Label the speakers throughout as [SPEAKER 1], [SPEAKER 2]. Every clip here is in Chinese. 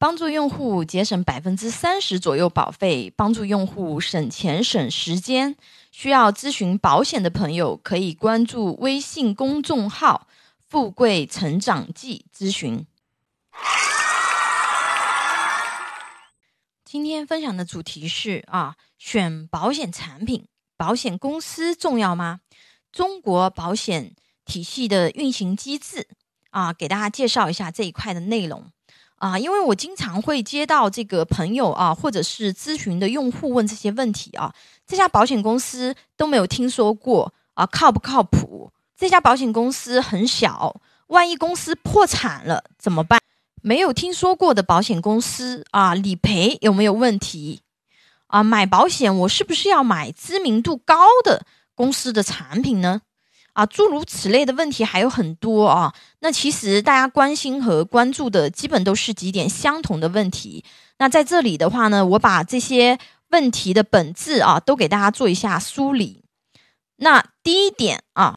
[SPEAKER 1] 帮助用户节省百分之三十左右保费，帮助用户省钱省时间。需要咨询保险的朋友，可以关注微信公众号“富贵成长记”咨询。今天分享的主题是啊，选保险产品，保险公司重要吗？中国保险体系的运行机制啊，给大家介绍一下这一块的内容。啊，因为我经常会接到这个朋友啊，或者是咨询的用户问这些问题啊，这家保险公司都没有听说过啊，靠不靠谱？这家保险公司很小，万一公司破产了怎么办？没有听说过的保险公司啊，理赔有没有问题？啊，买保险我是不是要买知名度高的公司的产品呢？啊，诸如此类的问题还有很多啊。那其实大家关心和关注的基本都是几点相同的问题。那在这里的话呢，我把这些问题的本质啊，都给大家做一下梳理。那第一点啊，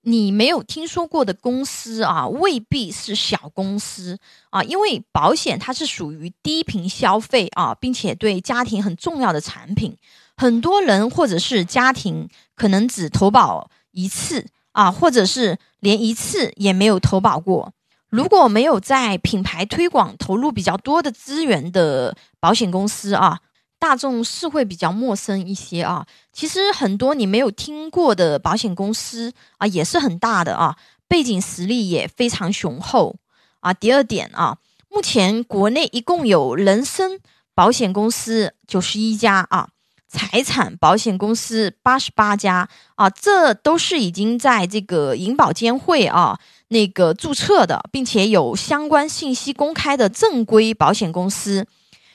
[SPEAKER 1] 你没有听说过的公司啊，未必是小公司啊，因为保险它是属于低频消费啊，并且对家庭很重要的产品。很多人或者是家庭可能只投保。一次啊，或者是连一次也没有投保过。如果没有在品牌推广投入比较多的资源的保险公司啊，大众是会比较陌生一些啊。其实很多你没有听过的保险公司啊，也是很大的啊，背景实力也非常雄厚啊。第二点啊，目前国内一共有人身保险公司九十一家啊。财产保险公司八十八家啊，这都是已经在这个银保监会啊那个注册的，并且有相关信息公开的正规保险公司。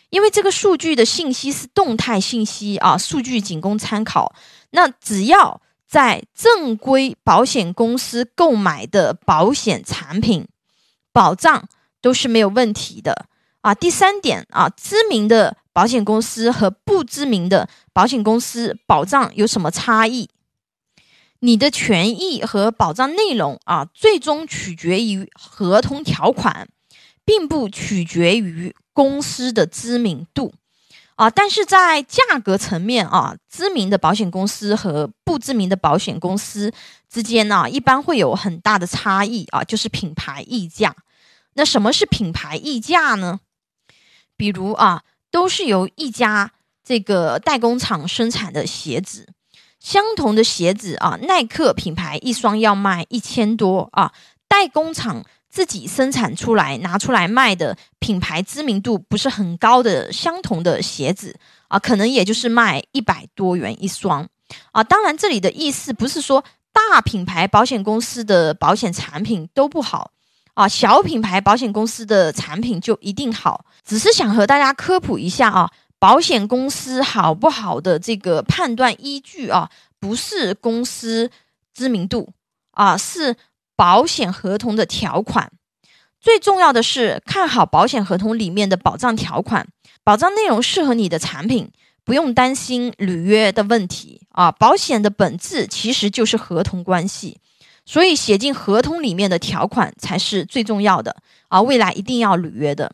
[SPEAKER 1] 因为这个数据的信息是动态信息啊，数据仅供参考。那只要在正规保险公司购买的保险产品，保障都是没有问题的啊。第三点啊，知名的。保险公司和不知名的保险公司保障有什么差异？你的权益和保障内容啊，最终取决于合同条款，并不取决于公司的知名度啊。但是在价格层面啊，知名的保险公司和不知名的保险公司之间呢，一般会有很大的差异啊，就是品牌溢价。那什么是品牌溢价呢？比如啊。都是由一家这个代工厂生产的鞋子，相同的鞋子啊，耐克品牌一双要卖一千多啊，代工厂自己生产出来拿出来卖的品牌知名度不是很高的相同的鞋子啊，可能也就是卖一百多元一双啊。当然，这里的意思不是说大品牌保险公司的保险产品都不好。啊，小品牌保险公司的产品就一定好？只是想和大家科普一下啊，保险公司好不好的这个判断依据啊，不是公司知名度啊，是保险合同的条款。最重要的是看好保险合同里面的保障条款，保障内容适合你的产品，不用担心履约的问题啊。保险的本质其实就是合同关系。所以写进合同里面的条款才是最重要的啊！未来一定要履约的，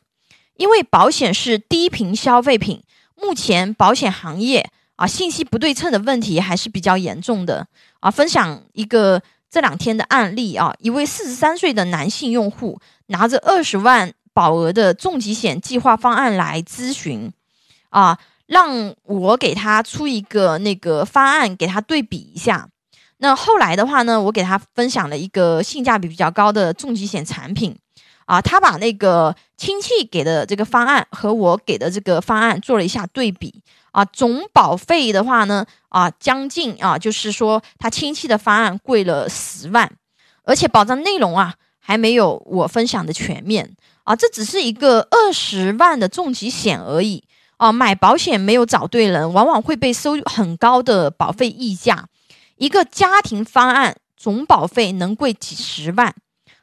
[SPEAKER 1] 因为保险是低频消费品，目前保险行业啊信息不对称的问题还是比较严重的啊。分享一个这两天的案例啊，一位四十三岁的男性用户拿着二十万保额的重疾险计划方案来咨询啊，让我给他出一个那个方案给他对比一下。那后来的话呢，我给他分享了一个性价比比较高的重疾险产品，啊，他把那个亲戚给的这个方案和我给的这个方案做了一下对比，啊，总保费的话呢，啊，将近啊，就是说他亲戚的方案贵了十万，而且保障内容啊还没有我分享的全面，啊，这只是一个二十万的重疾险而已，啊，买保险没有找对人，往往会被收很高的保费溢价。一个家庭方案总保费能贵几十万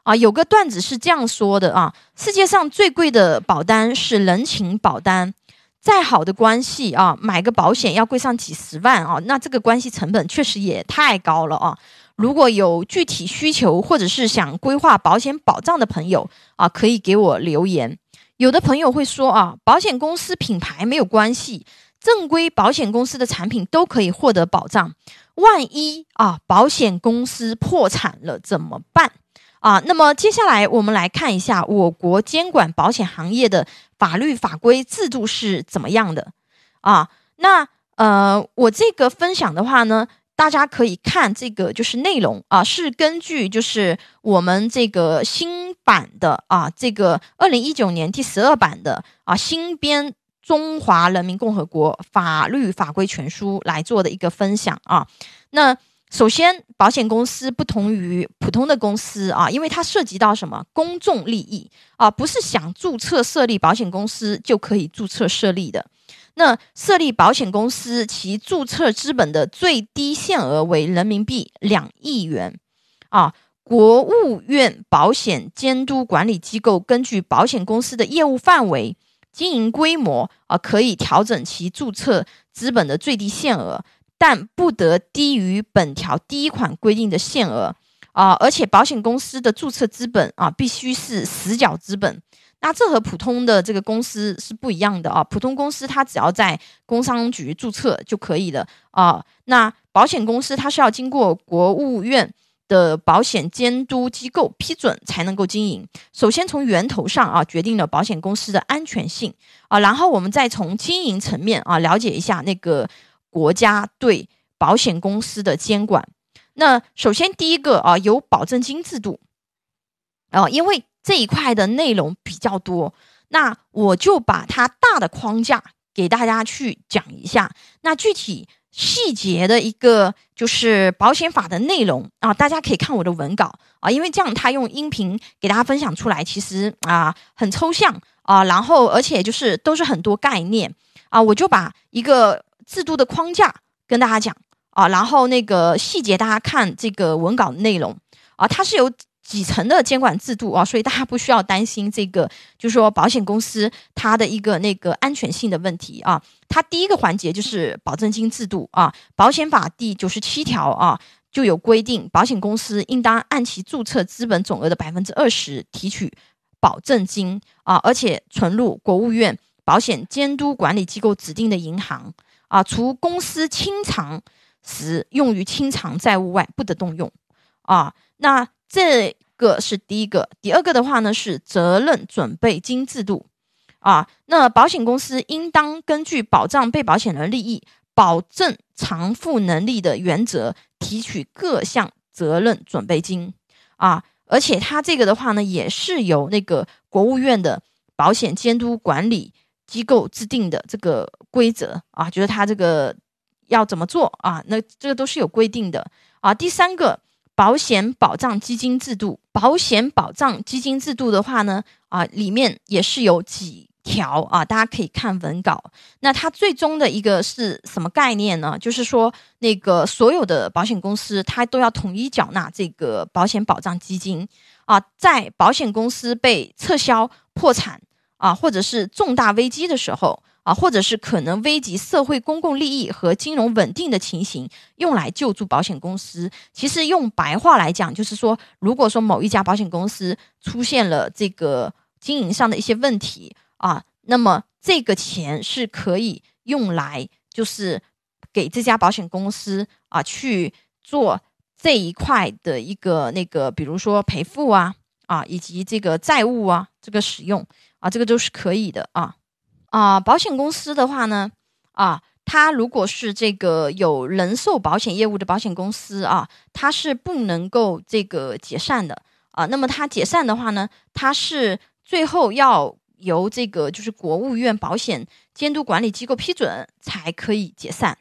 [SPEAKER 1] 啊！有个段子是这样说的啊：世界上最贵的保单是人情保单，再好的关系啊，买个保险要贵上几十万啊！那这个关系成本确实也太高了啊！如果有具体需求或者是想规划保险保障的朋友啊，可以给我留言。有的朋友会说啊，保险公司品牌没有关系，正规保险公司的产品都可以获得保障。万一啊，保险公司破产了怎么办啊？那么接下来我们来看一下我国监管保险行业的法律法规制度是怎么样的啊？那呃，我这个分享的话呢，大家可以看这个就是内容啊，是根据就是我们这个新版的啊，这个二零一九年第十二版的啊新编。中华人民共和国法律法规全书来做的一个分享啊。那首先，保险公司不同于普通的公司啊，因为它涉及到什么公众利益啊，不是想注册设立保险公司就可以注册设立的。那设立保险公司，其注册资本的最低限额为人民币两亿元啊。国务院保险监督管理机构根据保险公司的业务范围。经营规模啊，可以调整其注册资本的最低限额，但不得低于本条第一款规定的限额啊。而且，保险公司的注册资本啊，必须是实缴资本。那这和普通的这个公司是不一样的啊。普通公司它只要在工商局注册就可以了啊。那保险公司它是要经过国务院。的保险监督机构批准才能够经营。首先从源头上啊，决定了保险公司的安全性啊，然后我们再从经营层面啊，了解一下那个国家对保险公司的监管。那首先第一个啊，有保证金制度啊，因为这一块的内容比较多，那我就把它大的框架给大家去讲一下。那具体。细节的一个就是保险法的内容啊，大家可以看我的文稿啊，因为这样他用音频给大家分享出来，其实啊很抽象啊，然后而且就是都是很多概念啊，我就把一个制度的框架跟大家讲啊，然后那个细节大家看这个文稿内容啊，它是由。几层的监管制度啊，所以大家不需要担心这个，就是说保险公司它的一个那个安全性的问题啊。它第一个环节就是保证金制度啊，保险法第九十七条啊就有规定，保险公司应当按其注册资本总额的百分之二十提取保证金啊，而且存入国务院保险监督管理机构指定的银行啊，除公司清偿时用于清偿债务外，不得动用啊。那这个是第一个，第二个的话呢是责任准备金制度，啊，那保险公司应当根据保障被保险人利益、保证偿付能力的原则，提取各项责任准备金，啊，而且它这个的话呢，也是由那个国务院的保险监督管理机构制定的这个规则，啊，就是它这个要怎么做啊，那这个都是有规定的，啊，第三个。保险保障基金制度，保险保障基金制度的话呢，啊，里面也是有几条啊，大家可以看文稿。那它最终的一个是什么概念呢？就是说，那个所有的保险公司，它都要统一缴纳这个保险保障基金啊，在保险公司被撤销、破产啊，或者是重大危机的时候。啊，或者是可能危及社会公共利益和金融稳定的情形，用来救助保险公司。其实用白话来讲，就是说，如果说某一家保险公司出现了这个经营上的一些问题啊，那么这个钱是可以用来，就是给这家保险公司啊去做这一块的一个那个，比如说赔付啊啊，以及这个债务啊这个使用啊，这个都是可以的啊。啊，保险公司的话呢，啊，它如果是这个有人寿保险业务的保险公司啊，它是不能够这个解散的啊。那么它解散的话呢，它是最后要由这个就是国务院保险监督管理机构批准才可以解散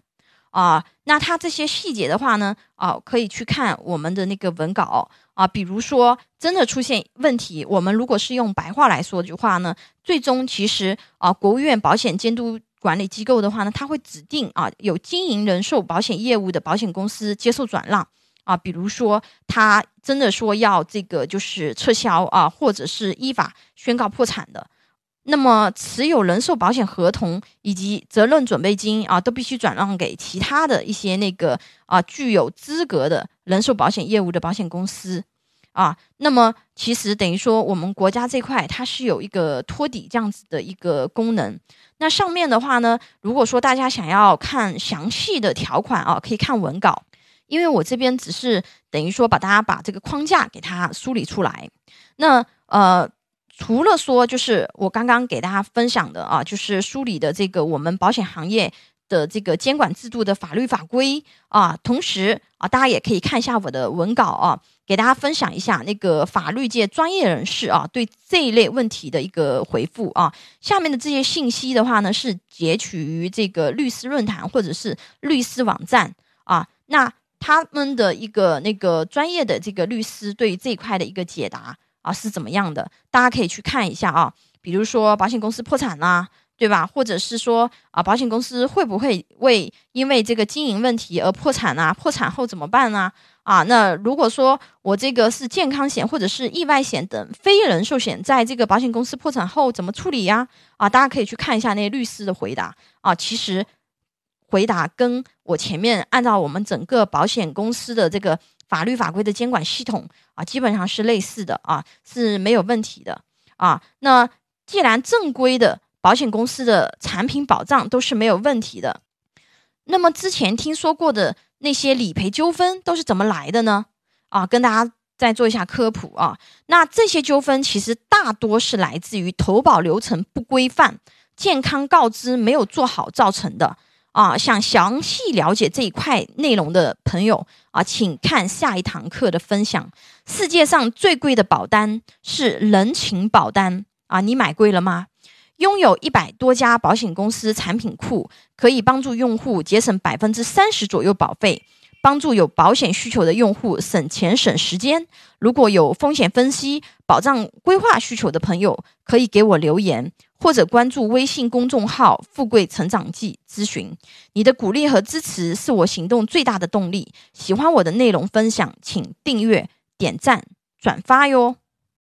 [SPEAKER 1] 啊。那它这些细节的话呢，啊，可以去看我们的那个文稿。啊，比如说真的出现问题，我们如果是用白话来说的话呢，最终其实啊，国务院保险监督管理机构的话呢，它会指定啊有经营人寿保险业务的保险公司接受转让啊，比如说他真的说要这个就是撤销啊，或者是依法宣告破产的。那么，持有人寿保险合同以及责任准备金啊，都必须转让给其他的一些那个啊具有资格的人寿保险业务的保险公司啊。那么其实等于说，我们国家这块它是有一个托底这样子的一个功能。那上面的话呢，如果说大家想要看详细的条款啊，可以看文稿，因为我这边只是等于说把大家把这个框架给它梳理出来。那呃，除了说就是我刚刚给大家分享的啊，就是梳理的这个我们保险行业。的这个监管制度的法律法规啊，同时啊，大家也可以看一下我的文稿啊，给大家分享一下那个法律界专业人士啊对这一类问题的一个回复啊。下面的这些信息的话呢，是截取于这个律师论坛或者是律师网站啊。那他们的一个那个专业的这个律师对这一块的一个解答啊是怎么样的？大家可以去看一下啊。比如说保险公司破产啦。对吧？或者是说啊，保险公司会不会为因为这个经营问题而破产啊？破产后怎么办呢？啊，那如果说我这个是健康险或者是意外险等非人寿险，在这个保险公司破产后怎么处理呀？啊，大家可以去看一下那律师的回答啊。其实回答跟我前面按照我们整个保险公司的这个法律法规的监管系统啊，基本上是类似的啊，是没有问题的啊。那既然正规的。保险公司的产品保障都是没有问题的。那么之前听说过的那些理赔纠纷都是怎么来的呢？啊，跟大家再做一下科普啊。那这些纠纷其实大多是来自于投保流程不规范、健康告知没有做好造成的。啊，想详细了解这一块内容的朋友啊，请看下一堂课的分享。世界上最贵的保单是人情保单啊，你买贵了吗？拥有一百多家保险公司产品库，可以帮助用户节省百分之三十左右保费，帮助有保险需求的用户省钱省时间。如果有风险分析、保障规划需求的朋友，可以给我留言或者关注微信公众号“富贵成长记”咨询。你的鼓励和支持是我行动最大的动力。喜欢我的内容分享，请订阅、点赞、转发哟。